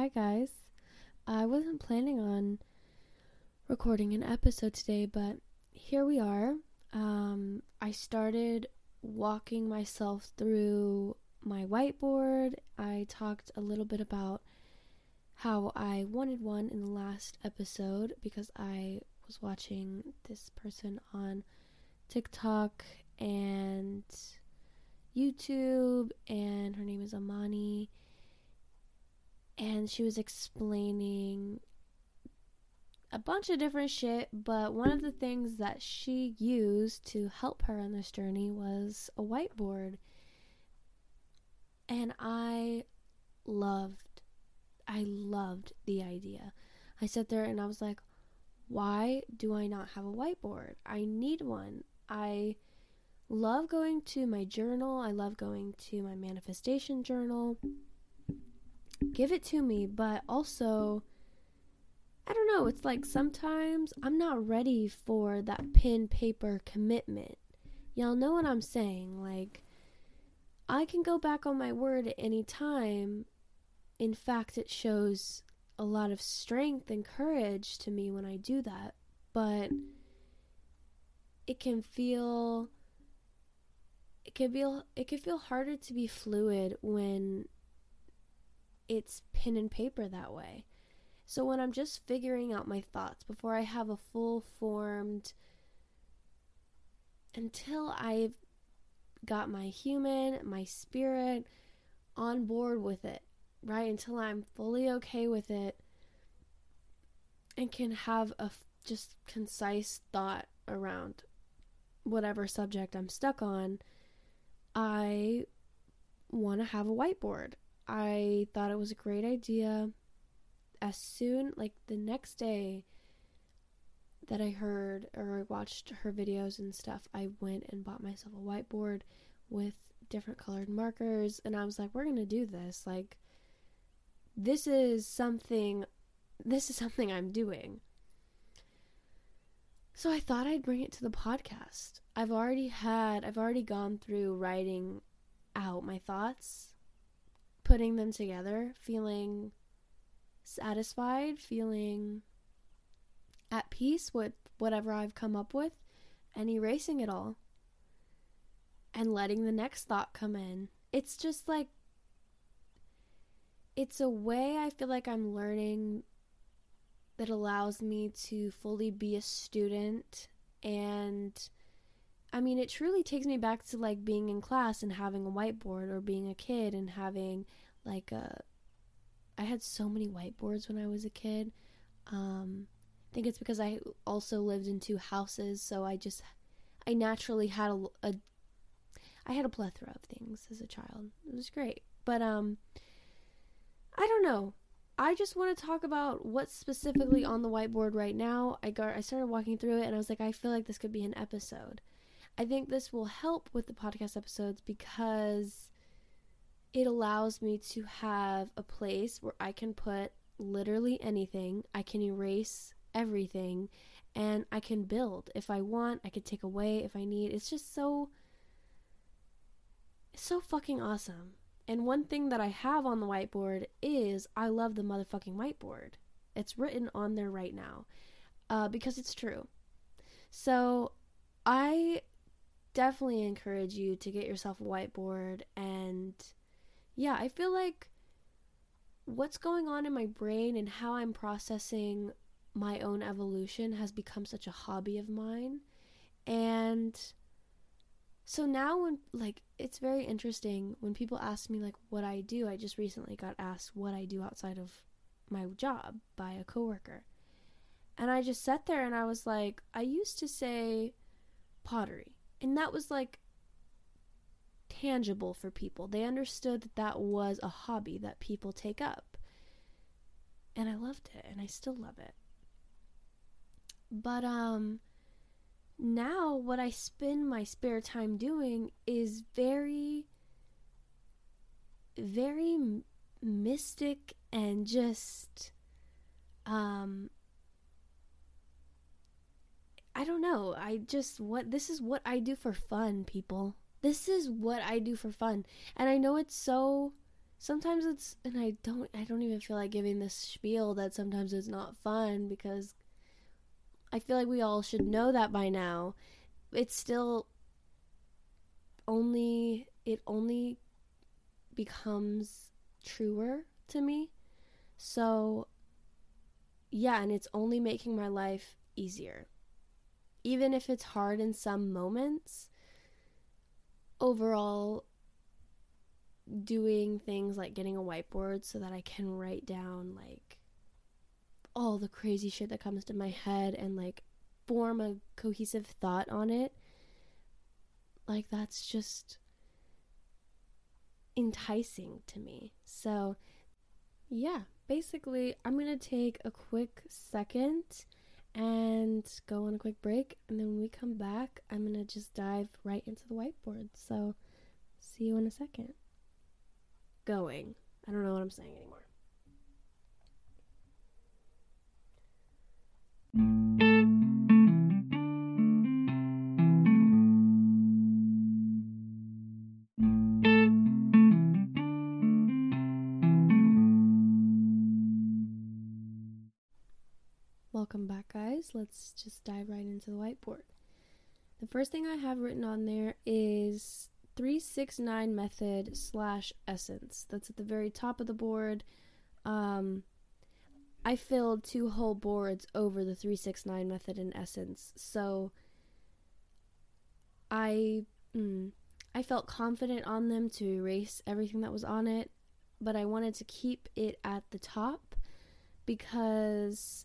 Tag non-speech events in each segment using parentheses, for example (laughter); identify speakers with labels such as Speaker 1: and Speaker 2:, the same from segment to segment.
Speaker 1: Hi, guys. I wasn't planning on recording an episode today, but here we are. Um, I started walking myself through my whiteboard. I talked a little bit about how I wanted one in the last episode because I was watching this person on TikTok and YouTube, and her name is Amani. And she was explaining a bunch of different shit, but one of the things that she used to help her on this journey was a whiteboard. And I loved I loved the idea. I sat there and I was like, why do I not have a whiteboard? I need one. I love going to my journal. I love going to my manifestation journal. Give it to me, but also, I don't know. It's like sometimes I'm not ready for that pen paper commitment. Y'all know what I'm saying. Like, I can go back on my word at any time in fact, it shows a lot of strength and courage to me when I do that, but it can feel it can feel it can feel harder to be fluid when it's pen and paper that way. So when I'm just figuring out my thoughts before I have a full formed until I've got my human, my spirit on board with it right? Until I'm fully okay with it and can have a f- just concise thought around whatever subject I'm stuck on, I want to have a whiteboard. I thought it was a great idea. As soon, like the next day that I heard or I watched her videos and stuff, I went and bought myself a whiteboard with different colored markers. And I was like, we're going to do this. Like, this is something this is something I'm doing. So I thought I'd bring it to the podcast. I've already had I've already gone through writing out my thoughts, putting them together, feeling satisfied, feeling at peace with whatever I've come up with, and erasing it all. And letting the next thought come in. It's just like it's a way I feel like I'm learning that allows me to fully be a student and I mean it truly takes me back to like being in class and having a whiteboard or being a kid and having like a I had so many whiteboards when I was a kid. Um I think it's because I also lived in two houses so I just I naturally had a, a I had a plethora of things as a child. It was great. But um I don't know. I just want to talk about what's specifically on the whiteboard right now. I got I started walking through it and I was like I feel like this could be an episode. I think this will help with the podcast episodes because it allows me to have a place where I can put literally anything. I can erase everything and I can build if I want. I can take away if I need. It's just so it's so fucking awesome. And one thing that I have on the whiteboard is I love the motherfucking whiteboard. It's written on there right now uh, because it's true. So I definitely encourage you to get yourself a whiteboard. And yeah, I feel like what's going on in my brain and how I'm processing my own evolution has become such a hobby of mine. And so now when like it's very interesting when people ask me like what I do. I just recently got asked what I do outside of my job by a coworker. And I just sat there and I was like, I used to say pottery. And that was like tangible for people. They understood that that was a hobby that people take up. And I loved it and I still love it. But um now what I spend my spare time doing is very very mystic and just um I don't know. I just what this is what I do for fun, people. This is what I do for fun. And I know it's so sometimes it's and I don't I don't even feel like giving this spiel that sometimes it's not fun because I feel like we all should know that by now. It's still only it only becomes truer to me. So yeah, and it's only making my life easier. Even if it's hard in some moments, overall doing things like getting a whiteboard so that I can write down like all the crazy shit that comes to my head and like form a cohesive thought on it. Like that's just enticing to me. So, yeah, basically, I'm to take a quick second and go on a quick break. And then when we come back, I'm going to just dive right into the whiteboard. So, see you in a second going. I don't know what I'm saying anymore. Let's just dive right into the whiteboard. The first thing I have written on there is 369 method slash essence. That's at the very top of the board. Um, I filled two whole boards over the 369 method in essence. So I mm, I felt confident on them to erase everything that was on it, but I wanted to keep it at the top because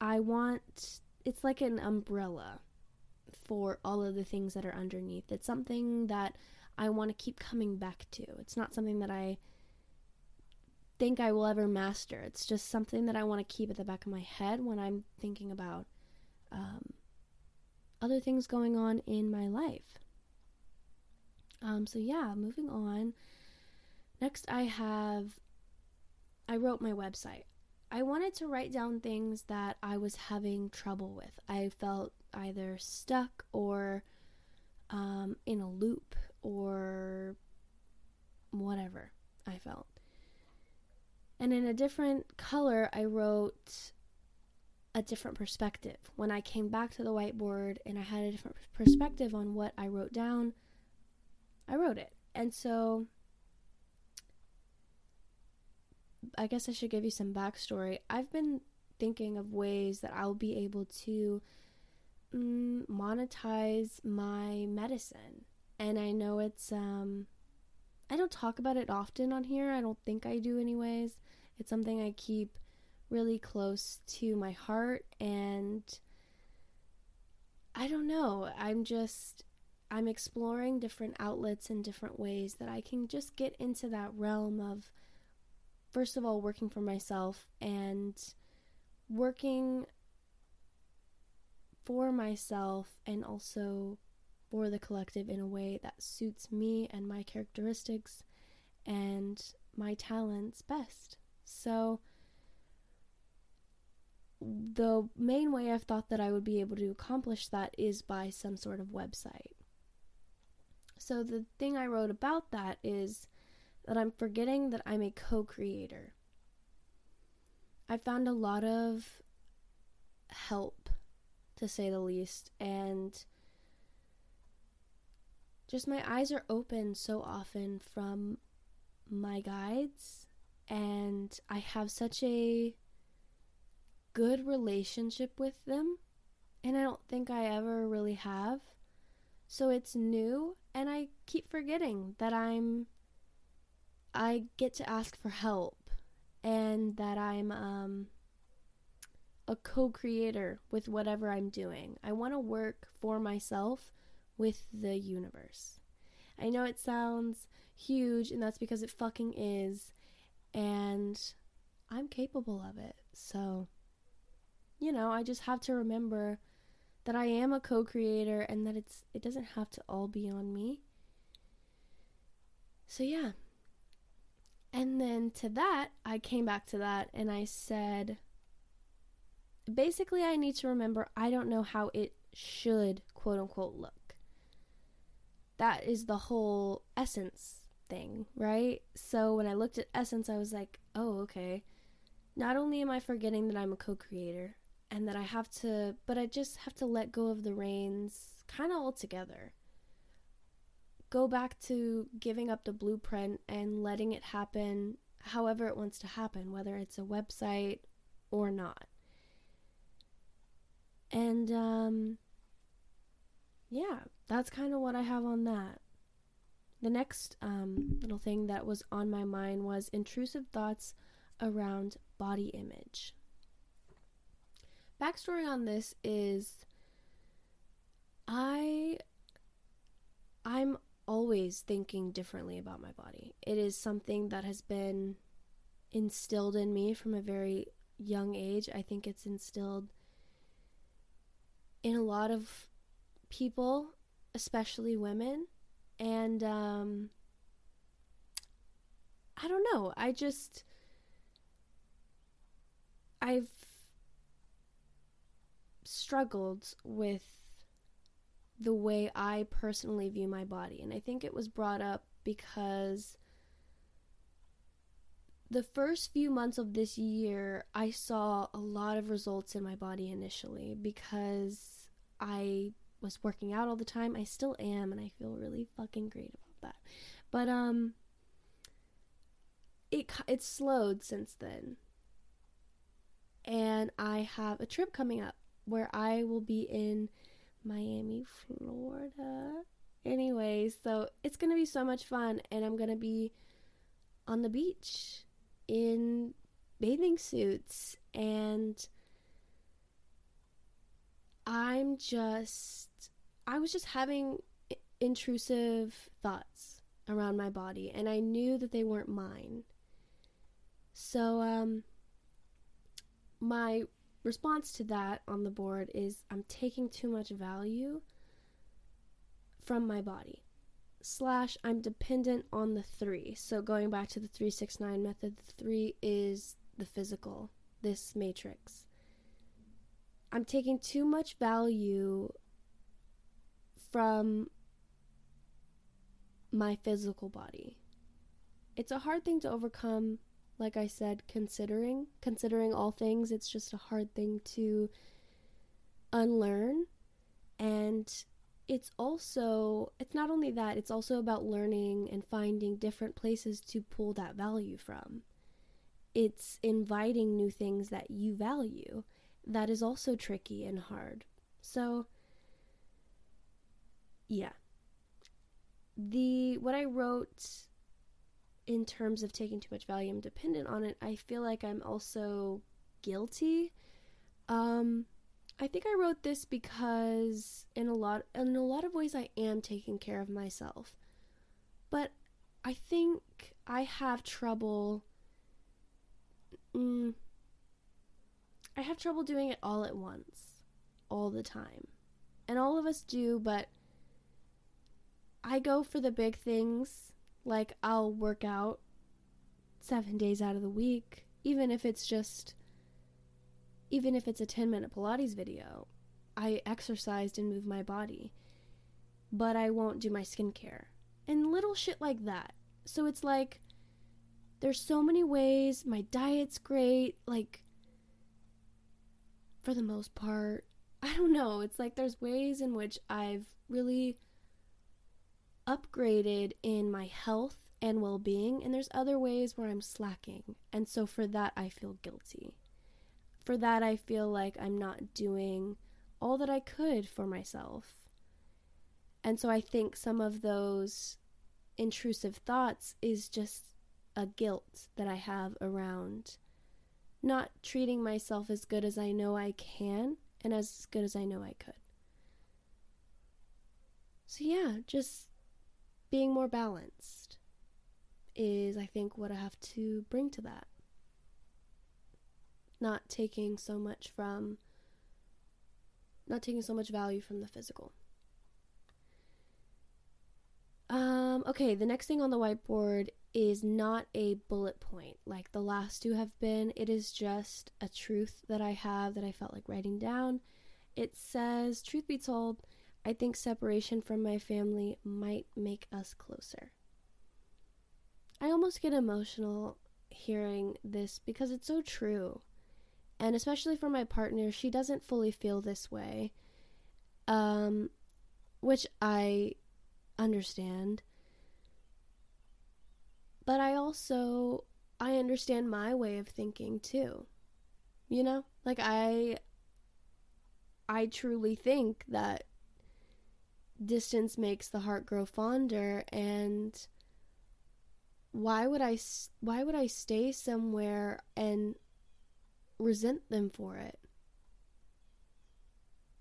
Speaker 1: I want it's like an umbrella for all of the things that are underneath. It's something that I want to keep coming back to. It's not something that I think I will ever master. It's just something that I want to keep at the back of my head when I'm thinking about um, other things going on in my life. Um, so, yeah, moving on. Next, I have, I wrote my website. I wanted to write down things that I was having trouble with. I felt either stuck or um, in a loop or whatever I felt. And in a different color, I wrote a different perspective. When I came back to the whiteboard and I had a different perspective on what I wrote down, I wrote it. And so I guess I should give you some backstory. I've been thinking of ways that I'll be able to mm, monetize my medicine. And I know it's, um, I don't talk about it often on here. I don't think I do, anyways. It's something I keep really close to my heart. And I don't know. I'm just, I'm exploring different outlets and different ways that I can just get into that realm of, first of all, working for myself and working for myself and also for the collective in a way that suits me and my characteristics and my talents best. So, the main way I've thought that I would be able to accomplish that is by some sort of website. So, the thing I wrote about that is that I'm forgetting that I'm a co creator. I found a lot of help to say the least. And just my eyes are open so often from my guides, and I have such a good relationship with them, and I don't think I ever really have. So it's new, and I keep forgetting that I'm. I get to ask for help, and that I'm um, a co creator with whatever I'm doing. I want to work for myself with the universe. I know it sounds huge, and that's because it fucking is, and I'm capable of it. So, you know, I just have to remember that I am a co-creator and that it's it doesn't have to all be on me. So yeah. And then to that, I came back to that and I said basically, I need to remember I don't know how it should, quote unquote, look. That is the whole essence thing, right? So when I looked at Essence, I was like, oh, okay. Not only am I forgetting that I'm a co creator and that I have to, but I just have to let go of the reins kind of altogether. Go back to giving up the blueprint and letting it happen however it wants to happen, whether it's a website or not. And, um, yeah, that's kind of what I have on that. The next um, little thing that was on my mind was intrusive thoughts around body image. Backstory on this is I I'm always thinking differently about my body. It is something that has been instilled in me from a very young age. I think it's instilled in a lot of people, especially women. And um, I don't know. I just. I've struggled with the way I personally view my body. And I think it was brought up because the first few months of this year, I saw a lot of results in my body initially because I was working out all the time. I still am, and I feel really fucking great about that. But um, it it's slowed since then, and I have a trip coming up where I will be in Miami, Florida. Anyway, so it's gonna be so much fun, and I'm gonna be on the beach in bathing suits and I'm just, I was just having intrusive thoughts around my body, and I knew that they weren't mine. So, um, my response to that on the board is I'm taking too much value from my body. Slash, I'm dependent on the three. So, going back to the 369 method, the three is the physical, this matrix. I'm taking too much value from my physical body. It's a hard thing to overcome, like I said, considering considering all things, it's just a hard thing to unlearn and it's also it's not only that, it's also about learning and finding different places to pull that value from. It's inviting new things that you value that is also tricky and hard. So, yeah. The what I wrote in terms of taking too much value, dependent on it. I feel like I'm also guilty. Um, I think I wrote this because in a lot in a lot of ways I am taking care of myself. But I think I have trouble mm, I have trouble doing it all at once, all the time. And all of us do, but I go for the big things. Like, I'll work out seven days out of the week, even if it's just, even if it's a 10 minute Pilates video. I exercised and moved my body, but I won't do my skincare. And little shit like that. So it's like, there's so many ways. My diet's great. Like, for the most part. I don't know. It's like there's ways in which I've really upgraded in my health and well being, and there's other ways where I'm slacking. And so for that, I feel guilty. For that, I feel like I'm not doing all that I could for myself. And so I think some of those intrusive thoughts is just a guilt that I have around not treating myself as good as I know I can and as good as I know I could. So, yeah, just being more balanced is, I think, what I have to bring to that. Not taking so much from, not taking so much value from the physical. Um, okay, the next thing on the whiteboard is not a bullet point like the last two have been. It is just a truth that I have that I felt like writing down. It says, Truth be told, I think separation from my family might make us closer. I almost get emotional hearing this because it's so true. And especially for my partner, she doesn't fully feel this way. Um which I understand. But I also I understand my way of thinking too. You know? Like I I truly think that distance makes the heart grow fonder and why would I why would I stay somewhere and resent them for it?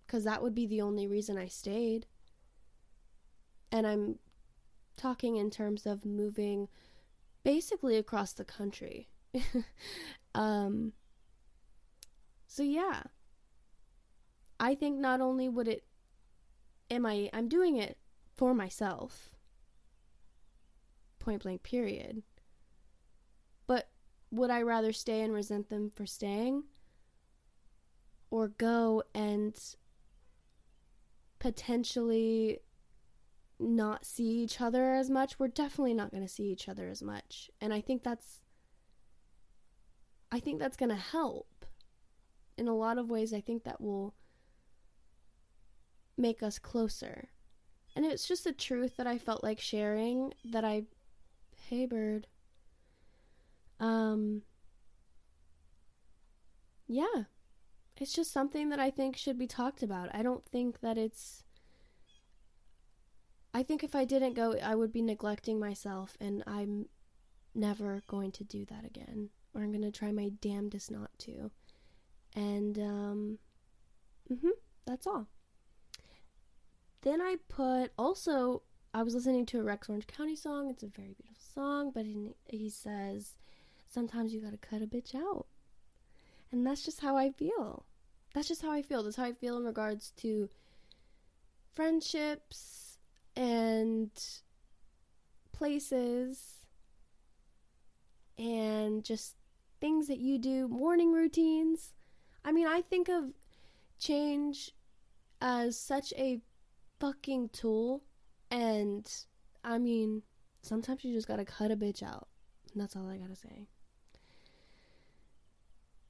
Speaker 1: Cuz that would be the only reason I stayed. And I'm talking in terms of moving basically across the country. (laughs) um, so yeah, I think not only would it, am I, I'm doing it for myself, point blank, period. But would I rather stay and resent them for staying? Or go and potentially not see each other as much, we're definitely not going to see each other as much. And I think that's I think that's going to help. In a lot of ways I think that will make us closer. And it's just a truth that I felt like sharing that I hey bird. Um yeah. It's just something that I think should be talked about. I don't think that it's I think if I didn't go, I would be neglecting myself, and I'm never going to do that again. Or I'm going to try my damnedest not to. And, um, mm-hmm, that's all. Then I put, also, I was listening to a Rex Orange County song. It's a very beautiful song, but he, he says, sometimes you gotta cut a bitch out. And that's just how I feel. That's just how I feel. That's how I feel in regards to friendships, and places and just things that you do, morning routines. I mean, I think of change as such a fucking tool, and I mean, sometimes you just gotta cut a bitch out. And that's all I gotta say.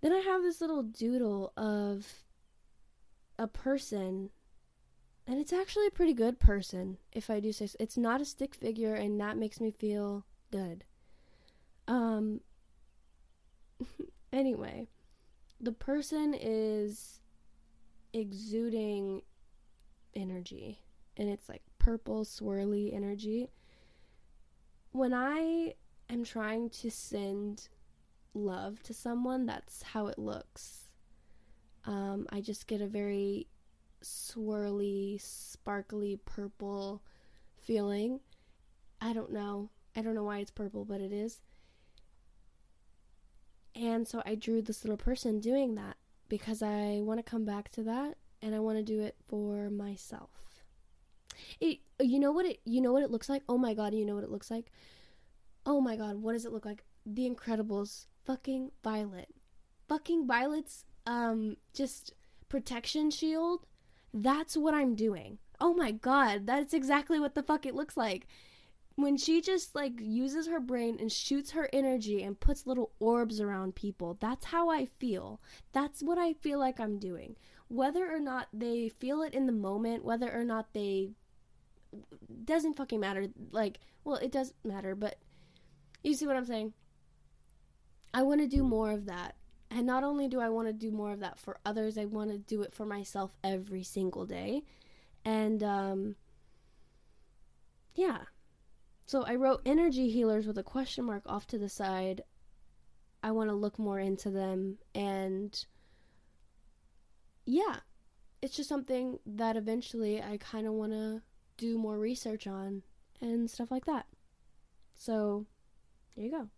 Speaker 1: Then I have this little doodle of a person and it's actually a pretty good person, if I do say so. It's not a stick figure, and that makes me feel good. Um. (laughs) anyway, the person is exuding energy, and it's like purple, swirly energy. When I am trying to send love to someone, that's how it looks. Um, I just get a very swirly, sparkly purple feeling. I don't know. I don't know why it's purple, but it is. And so I drew this little person doing that because I want to come back to that and I want to do it for myself. It, you know what it you know what it looks like? Oh my god, you know what it looks like? Oh my god, what does it look like? The Incredibles fucking Violet. Fucking Violet's um just protection shield that's what I'm doing. Oh my god, that's exactly what the fuck it looks like. When she just like uses her brain and shoots her energy and puts little orbs around people, that's how I feel. That's what I feel like I'm doing. Whether or not they feel it in the moment, whether or not they doesn't fucking matter. Like, well, it does matter, but you see what I'm saying? I want to do more of that. And not only do I want to do more of that for others, I want to do it for myself every single day. And um, yeah. So I wrote energy healers with a question mark off to the side. I want to look more into them. And yeah, it's just something that eventually I kind of want to do more research on and stuff like that. So there you go.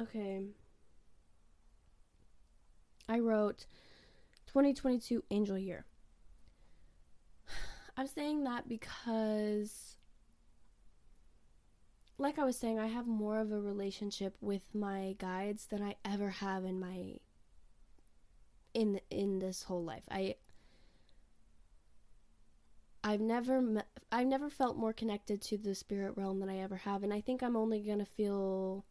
Speaker 1: Okay. I wrote 2022 Angel Year. (sighs) I'm saying that because like I was saying, I have more of a relationship with my guides than I ever have in my in in this whole life. I I've never I've never felt more connected to the spirit realm than I ever have and I think I'm only going to feel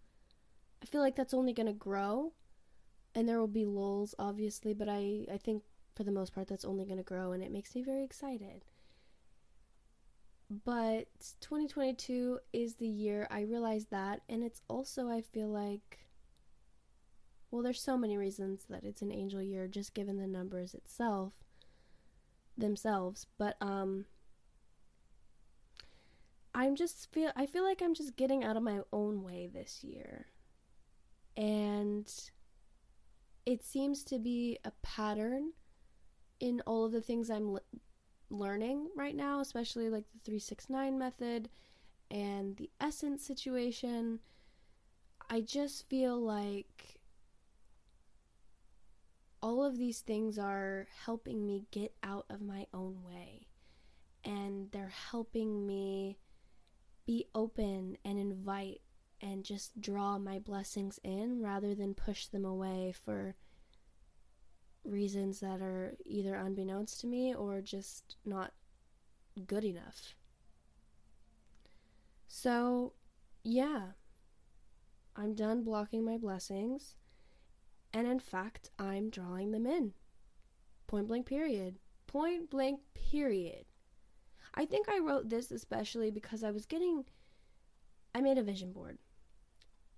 Speaker 1: I feel like that's only going to grow and there will be lulls obviously but I I think for the most part that's only going to grow and it makes me very excited. But 2022 is the year I realized that and it's also I feel like well there's so many reasons that it's an angel year just given the numbers itself themselves, but um I'm just feel I feel like I'm just getting out of my own way this year. And it seems to be a pattern in all of the things I'm le- learning right now, especially like the 369 method and the essence situation. I just feel like all of these things are helping me get out of my own way. And they're helping me be open and invite and just draw my blessings in rather than push them away for reasons that are either unbeknownst to me or just not good enough. So, yeah, I'm done blocking my blessings. And in fact, I'm drawing them in. Point blank, period. Point blank, period. I think I wrote this especially because I was getting. I made a vision board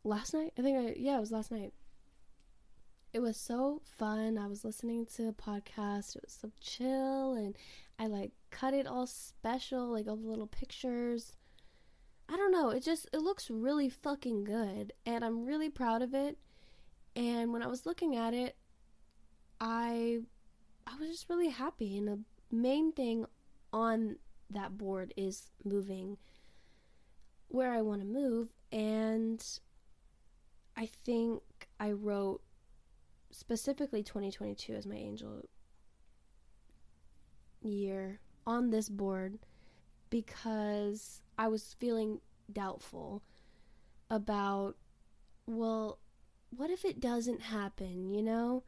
Speaker 1: last night. I think I. Yeah, it was last night. It was so fun. I was listening to a podcast. It was so chill, and I like cut it all special, like all the little pictures. I don't know. It just it looks really fucking good, and I'm really proud of it. And when I was looking at it, I I was just really happy. And the main thing on that board is moving where I want to move. And I think I wrote specifically 2022 as my angel year on this board because I was feeling doubtful about, well, what if it doesn't happen, you know?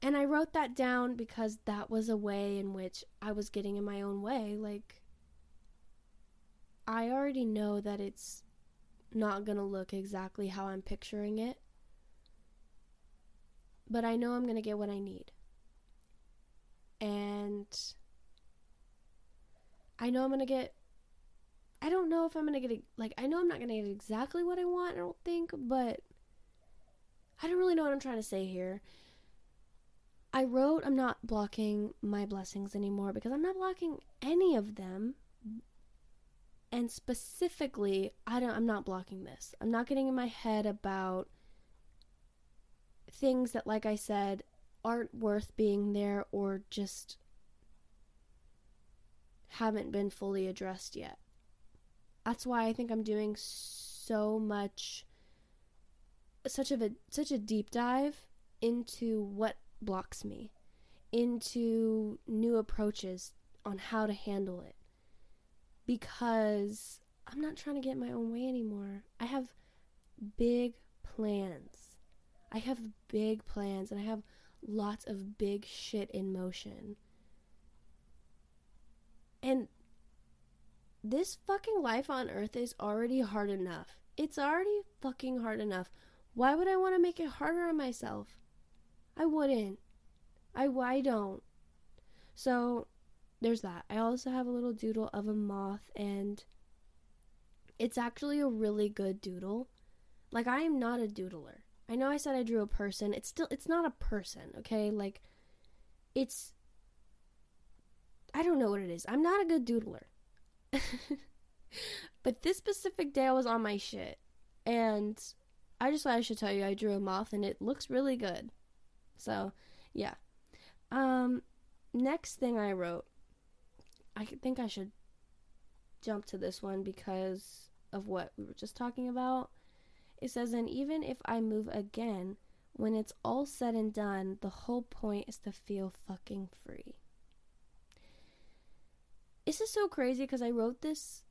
Speaker 1: And I wrote that down because that was a way in which I was getting in my own way. Like, I already know that it's not going to look exactly how I'm picturing it. But I know I'm going to get what I need. And I know I'm going to get. I don't know if I'm going to get. Like, I know I'm not going to get exactly what I want, I don't think, but I don't really know what I'm trying to say here. I wrote I'm not blocking my blessings anymore because I'm not blocking any of them. And specifically, I don't I'm not blocking this. I'm not getting in my head about things that like I said aren't worth being there or just haven't been fully addressed yet. That's why I think I'm doing so much such of a such a deep dive into what blocks me, into new approaches on how to handle it. Because I'm not trying to get in my own way anymore. I have big plans. I have big plans and I have lots of big shit in motion. And this fucking life on earth is already hard enough. It's already fucking hard enough why would I want to make it harder on myself? I wouldn't. I why don't. So there's that. I also have a little doodle of a moth and it's actually a really good doodle. Like I am not a doodler. I know I said I drew a person. It's still it's not a person, okay? Like it's I don't know what it is. I'm not a good doodler. (laughs) but this specific day I was on my shit and I just thought I should tell you I drew a moth and it looks really good. So, yeah. Um, next thing I wrote, I think I should jump to this one because of what we were just talking about. It says, and even if I move again, when it's all said and done, the whole point is to feel fucking free. This is so crazy because I wrote this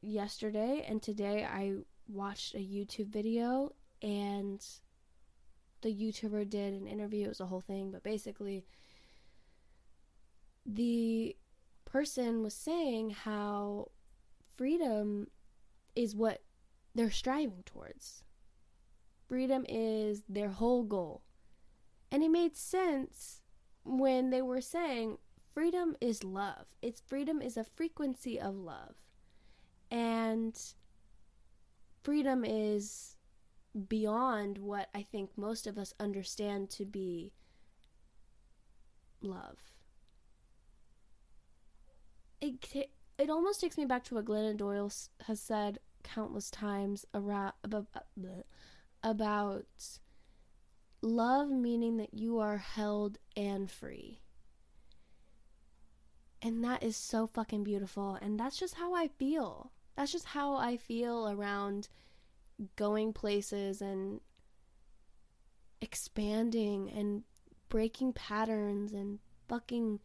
Speaker 1: yesterday and today I watched a YouTube video and the YouTuber did an interview. It was a whole thing, but basically, the person was saying how freedom is what they're striving towards. Freedom is their whole goal. And it made sense when they were saying freedom is love. It's freedom is a frequency of love. And freedom is beyond what I think most of us understand to be love. It it almost takes me back to what Glennon Doyle has said countless times about, uh, about love meaning that you are held and free. And that is so fucking beautiful. And that's just how I feel. That's just how I feel around going places and expanding and breaking patterns and fucking.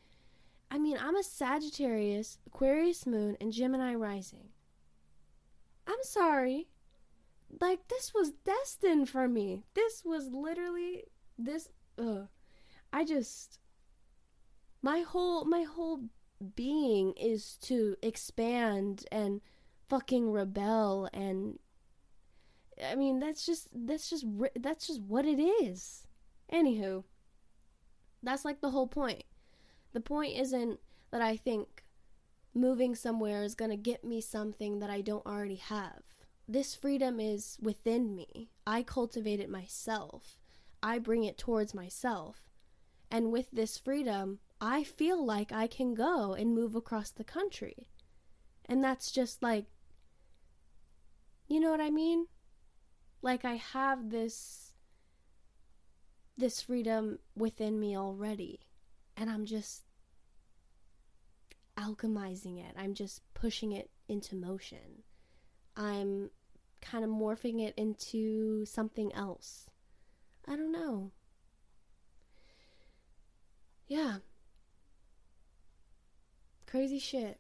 Speaker 1: I mean, I'm a Sagittarius, Aquarius moon, and Gemini rising. I'm sorry. Like, this was destined for me. This was literally. This. Ugh. I just. My whole. My whole being is to expand and fucking rebel and I mean, that's just that's just that's just what it is. Anywho, that's like the whole point. The point isn't that I think moving somewhere is going to get me something that I don't already have. This freedom is within me. I cultivate it myself. I bring it towards myself. And with this freedom, I feel like I can go and move across the country. And that's just like, you know what I mean? like I have this this freedom within me already and I'm just alchemizing it. I'm just pushing it into motion. I'm kind of morphing it into something else. I don't know. Yeah. Crazy shit.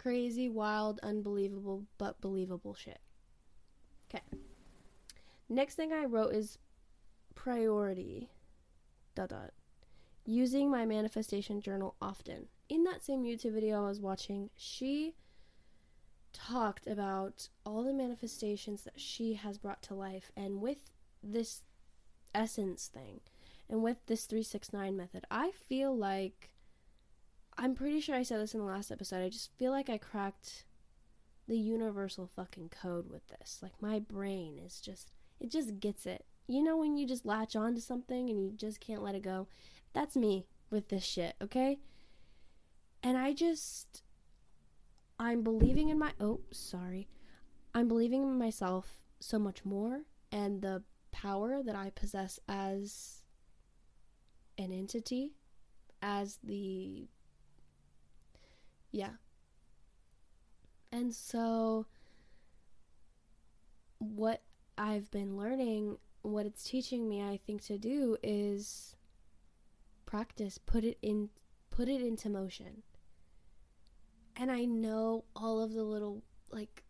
Speaker 1: Crazy, wild, unbelievable, but believable shit. Okay. Next thing I wrote is priority. Dot dot. Using my manifestation journal often. In that same YouTube video I was watching, she talked about all the manifestations that she has brought to life and with this essence thing and with this 369 method, I feel like I'm pretty sure I said this in the last episode. I just feel like I cracked the universal fucking code with this. Like my brain is just it just gets it. You know when you just latch on to something and you just can't let it go? That's me with this shit, okay? And I just I'm believing in my oh, sorry. I'm believing in myself so much more and the power that I possess as an entity as the yeah and so, what I've been learning, what it's teaching me, I think to do is practice, put it in, put it into motion. And I know all of the little like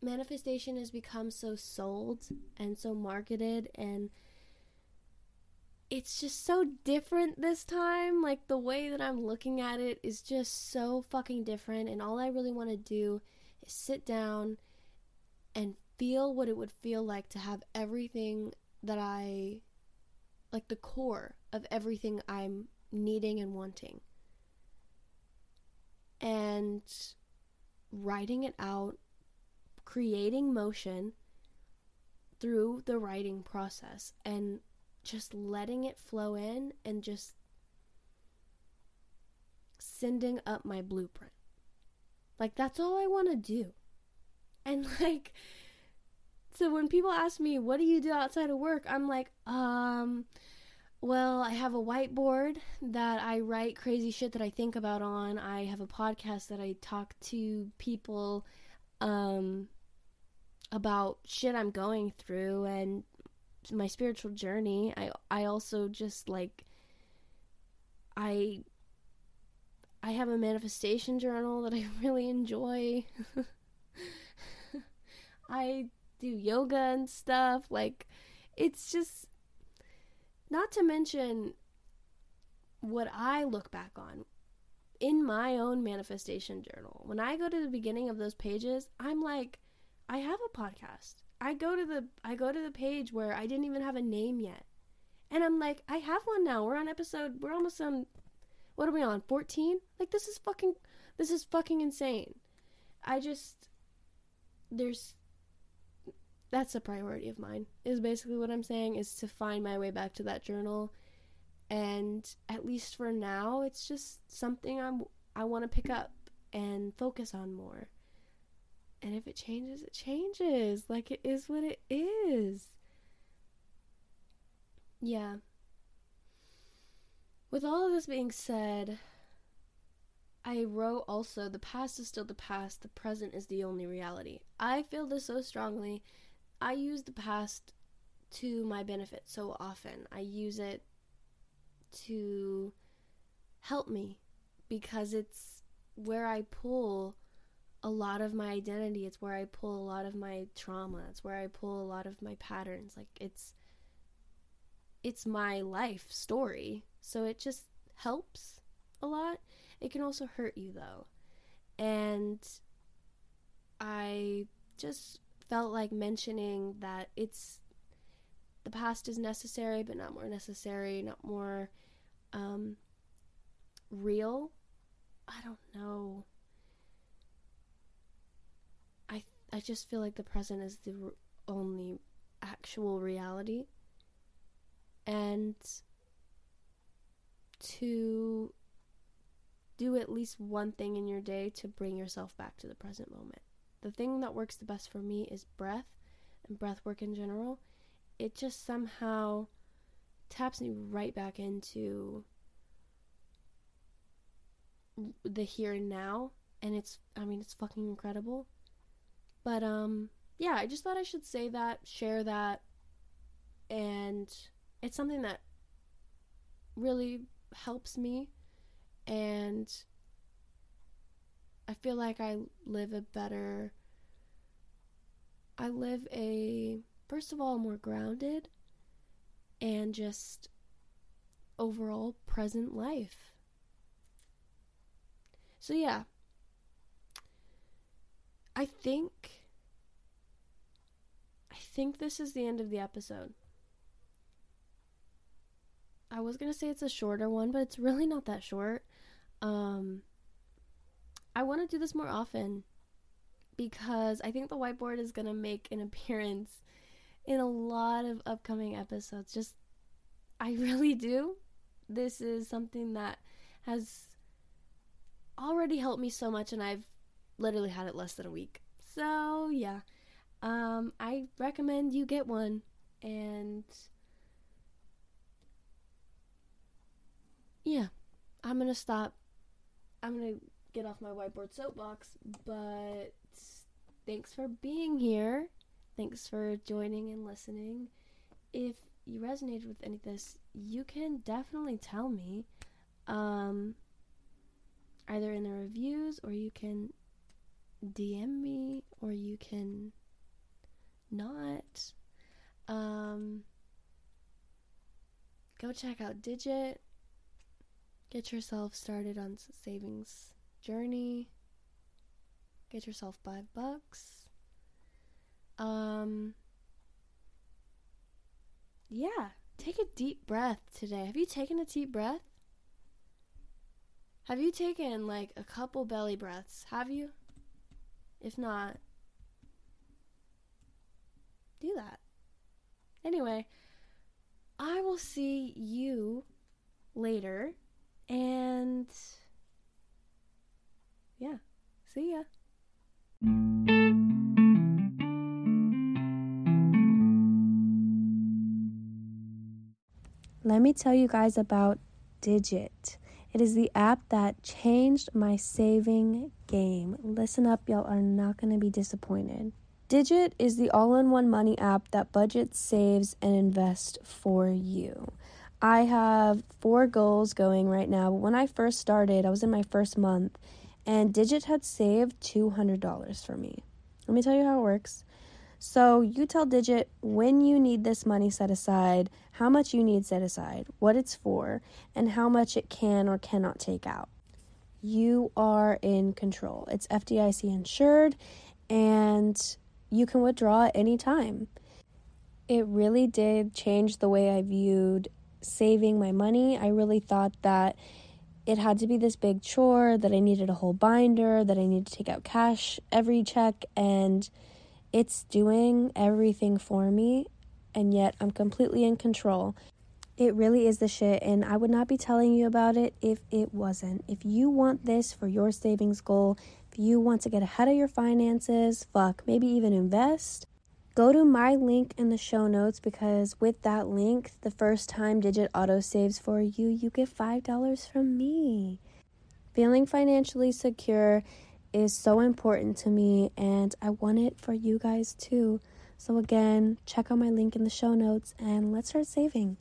Speaker 1: manifestation has become so sold and so marketed and it's just so different this time. Like the way that I'm looking at it is just so fucking different. And all I really want to do is sit down and feel what it would feel like to have everything that I like the core of everything I'm needing and wanting. And writing it out, creating motion through the writing process and just letting it flow in and just sending up my blueprint. Like, that's all I want to do. And, (laughs) like, so when people ask me, what do you do outside of work? I'm like, um, well, I have a whiteboard that I write crazy shit that I think about on. I have a podcast that I talk to people um, about shit I'm going through and my spiritual journey. I I also just like I I have a manifestation journal that I (laughs) really enjoy. (laughs) I do yoga and stuff. Like it's just not to mention what I look back on in my own manifestation journal, when I go to the beginning of those pages, I'm like, I have a podcast. I go to the I go to the page where I didn't even have a name yet. And I'm like, I have one now. We're on episode we're almost on what are we on? 14? Like this is fucking this is fucking insane. I just there's that's a priority of mine. Is basically what I'm saying is to find my way back to that journal and at least for now it's just something I'm I want to pick up and focus on more. And if it changes, it changes. Like it is what it is. Yeah. With all of this being said, I wrote also the past is still the past, the present is the only reality. I feel this so strongly. I use the past to my benefit so often. I use it to help me because it's where I pull a lot of my identity. It's where I pull a lot of my trauma. It's where I pull a lot of my patterns. Like it's it's my life story. So it just helps a lot. It can also hurt you though. And I just felt like mentioning that it's the past is necessary, but not more necessary, not more um, real. I don't know. I just feel like the present is the only actual reality, and to do at least one thing in your day to bring yourself back to the present moment. The thing that works the best for me is breath and breath work in general. It just somehow taps me right back into the here and now and it's I mean it's fucking incredible. But um yeah, I just thought I should say that, share that and it's something that really helps me and I feel like I live a better I live a first of all more grounded and just overall present life. So, yeah. I think. I think this is the end of the episode. I was gonna say it's a shorter one, but it's really not that short. Um, I want to do this more often because I think the whiteboard is gonna make an (laughs) appearance in a lot of upcoming episodes. Just, I (laughs) really do. This is something that has already helped me so much, and I've literally had it less than a week. So, yeah. Um, I recommend you get one. And yeah, I'm gonna stop. I'm gonna get off my whiteboard soapbox, but thanks for being here. Thanks for joining and listening. If you resonated with any of this, you can definitely tell me. Um, either in the reviews or you can DM me or you can not. Um, go check out Digit. Get yourself started on savings journey. Get yourself five bucks. Um, yeah, take a deep breath today. Have you taken a deep breath? Have you taken like a couple belly breaths? Have you? If not, do that. Anyway, I will see you later and yeah, see ya. Let me tell you guys about Digit. It is the app that changed my saving game. Listen up, y'all are not going to be disappointed. Digit is the all in one money app that budgets, saves, and invests for you. I have four goals going right now. But when I first started, I was in my first month, and Digit had saved $200 for me. Let me tell you how it works. So you tell Digit when you need this money set aside, how much you need set aside, what it's for, and how much it can or cannot take out. you are in control. It's FDIC insured and you can withdraw at any time. It really did change the way I viewed saving my money. I really thought that it had to be this big chore, that I needed a whole binder, that I needed to take out cash every check, and it's doing everything for me, and yet I'm completely in control. It really is the shit, and I would not be telling you about it if it wasn't. If you want this for your savings goal, if you want to get ahead of your finances, fuck, maybe even invest, go to my link in the show notes because with that link, the first time Digit auto saves for you, you get $5 from me. Feeling financially secure is so important to me, and I want it for you guys too. So, again, check out my link in the show notes and let's start saving.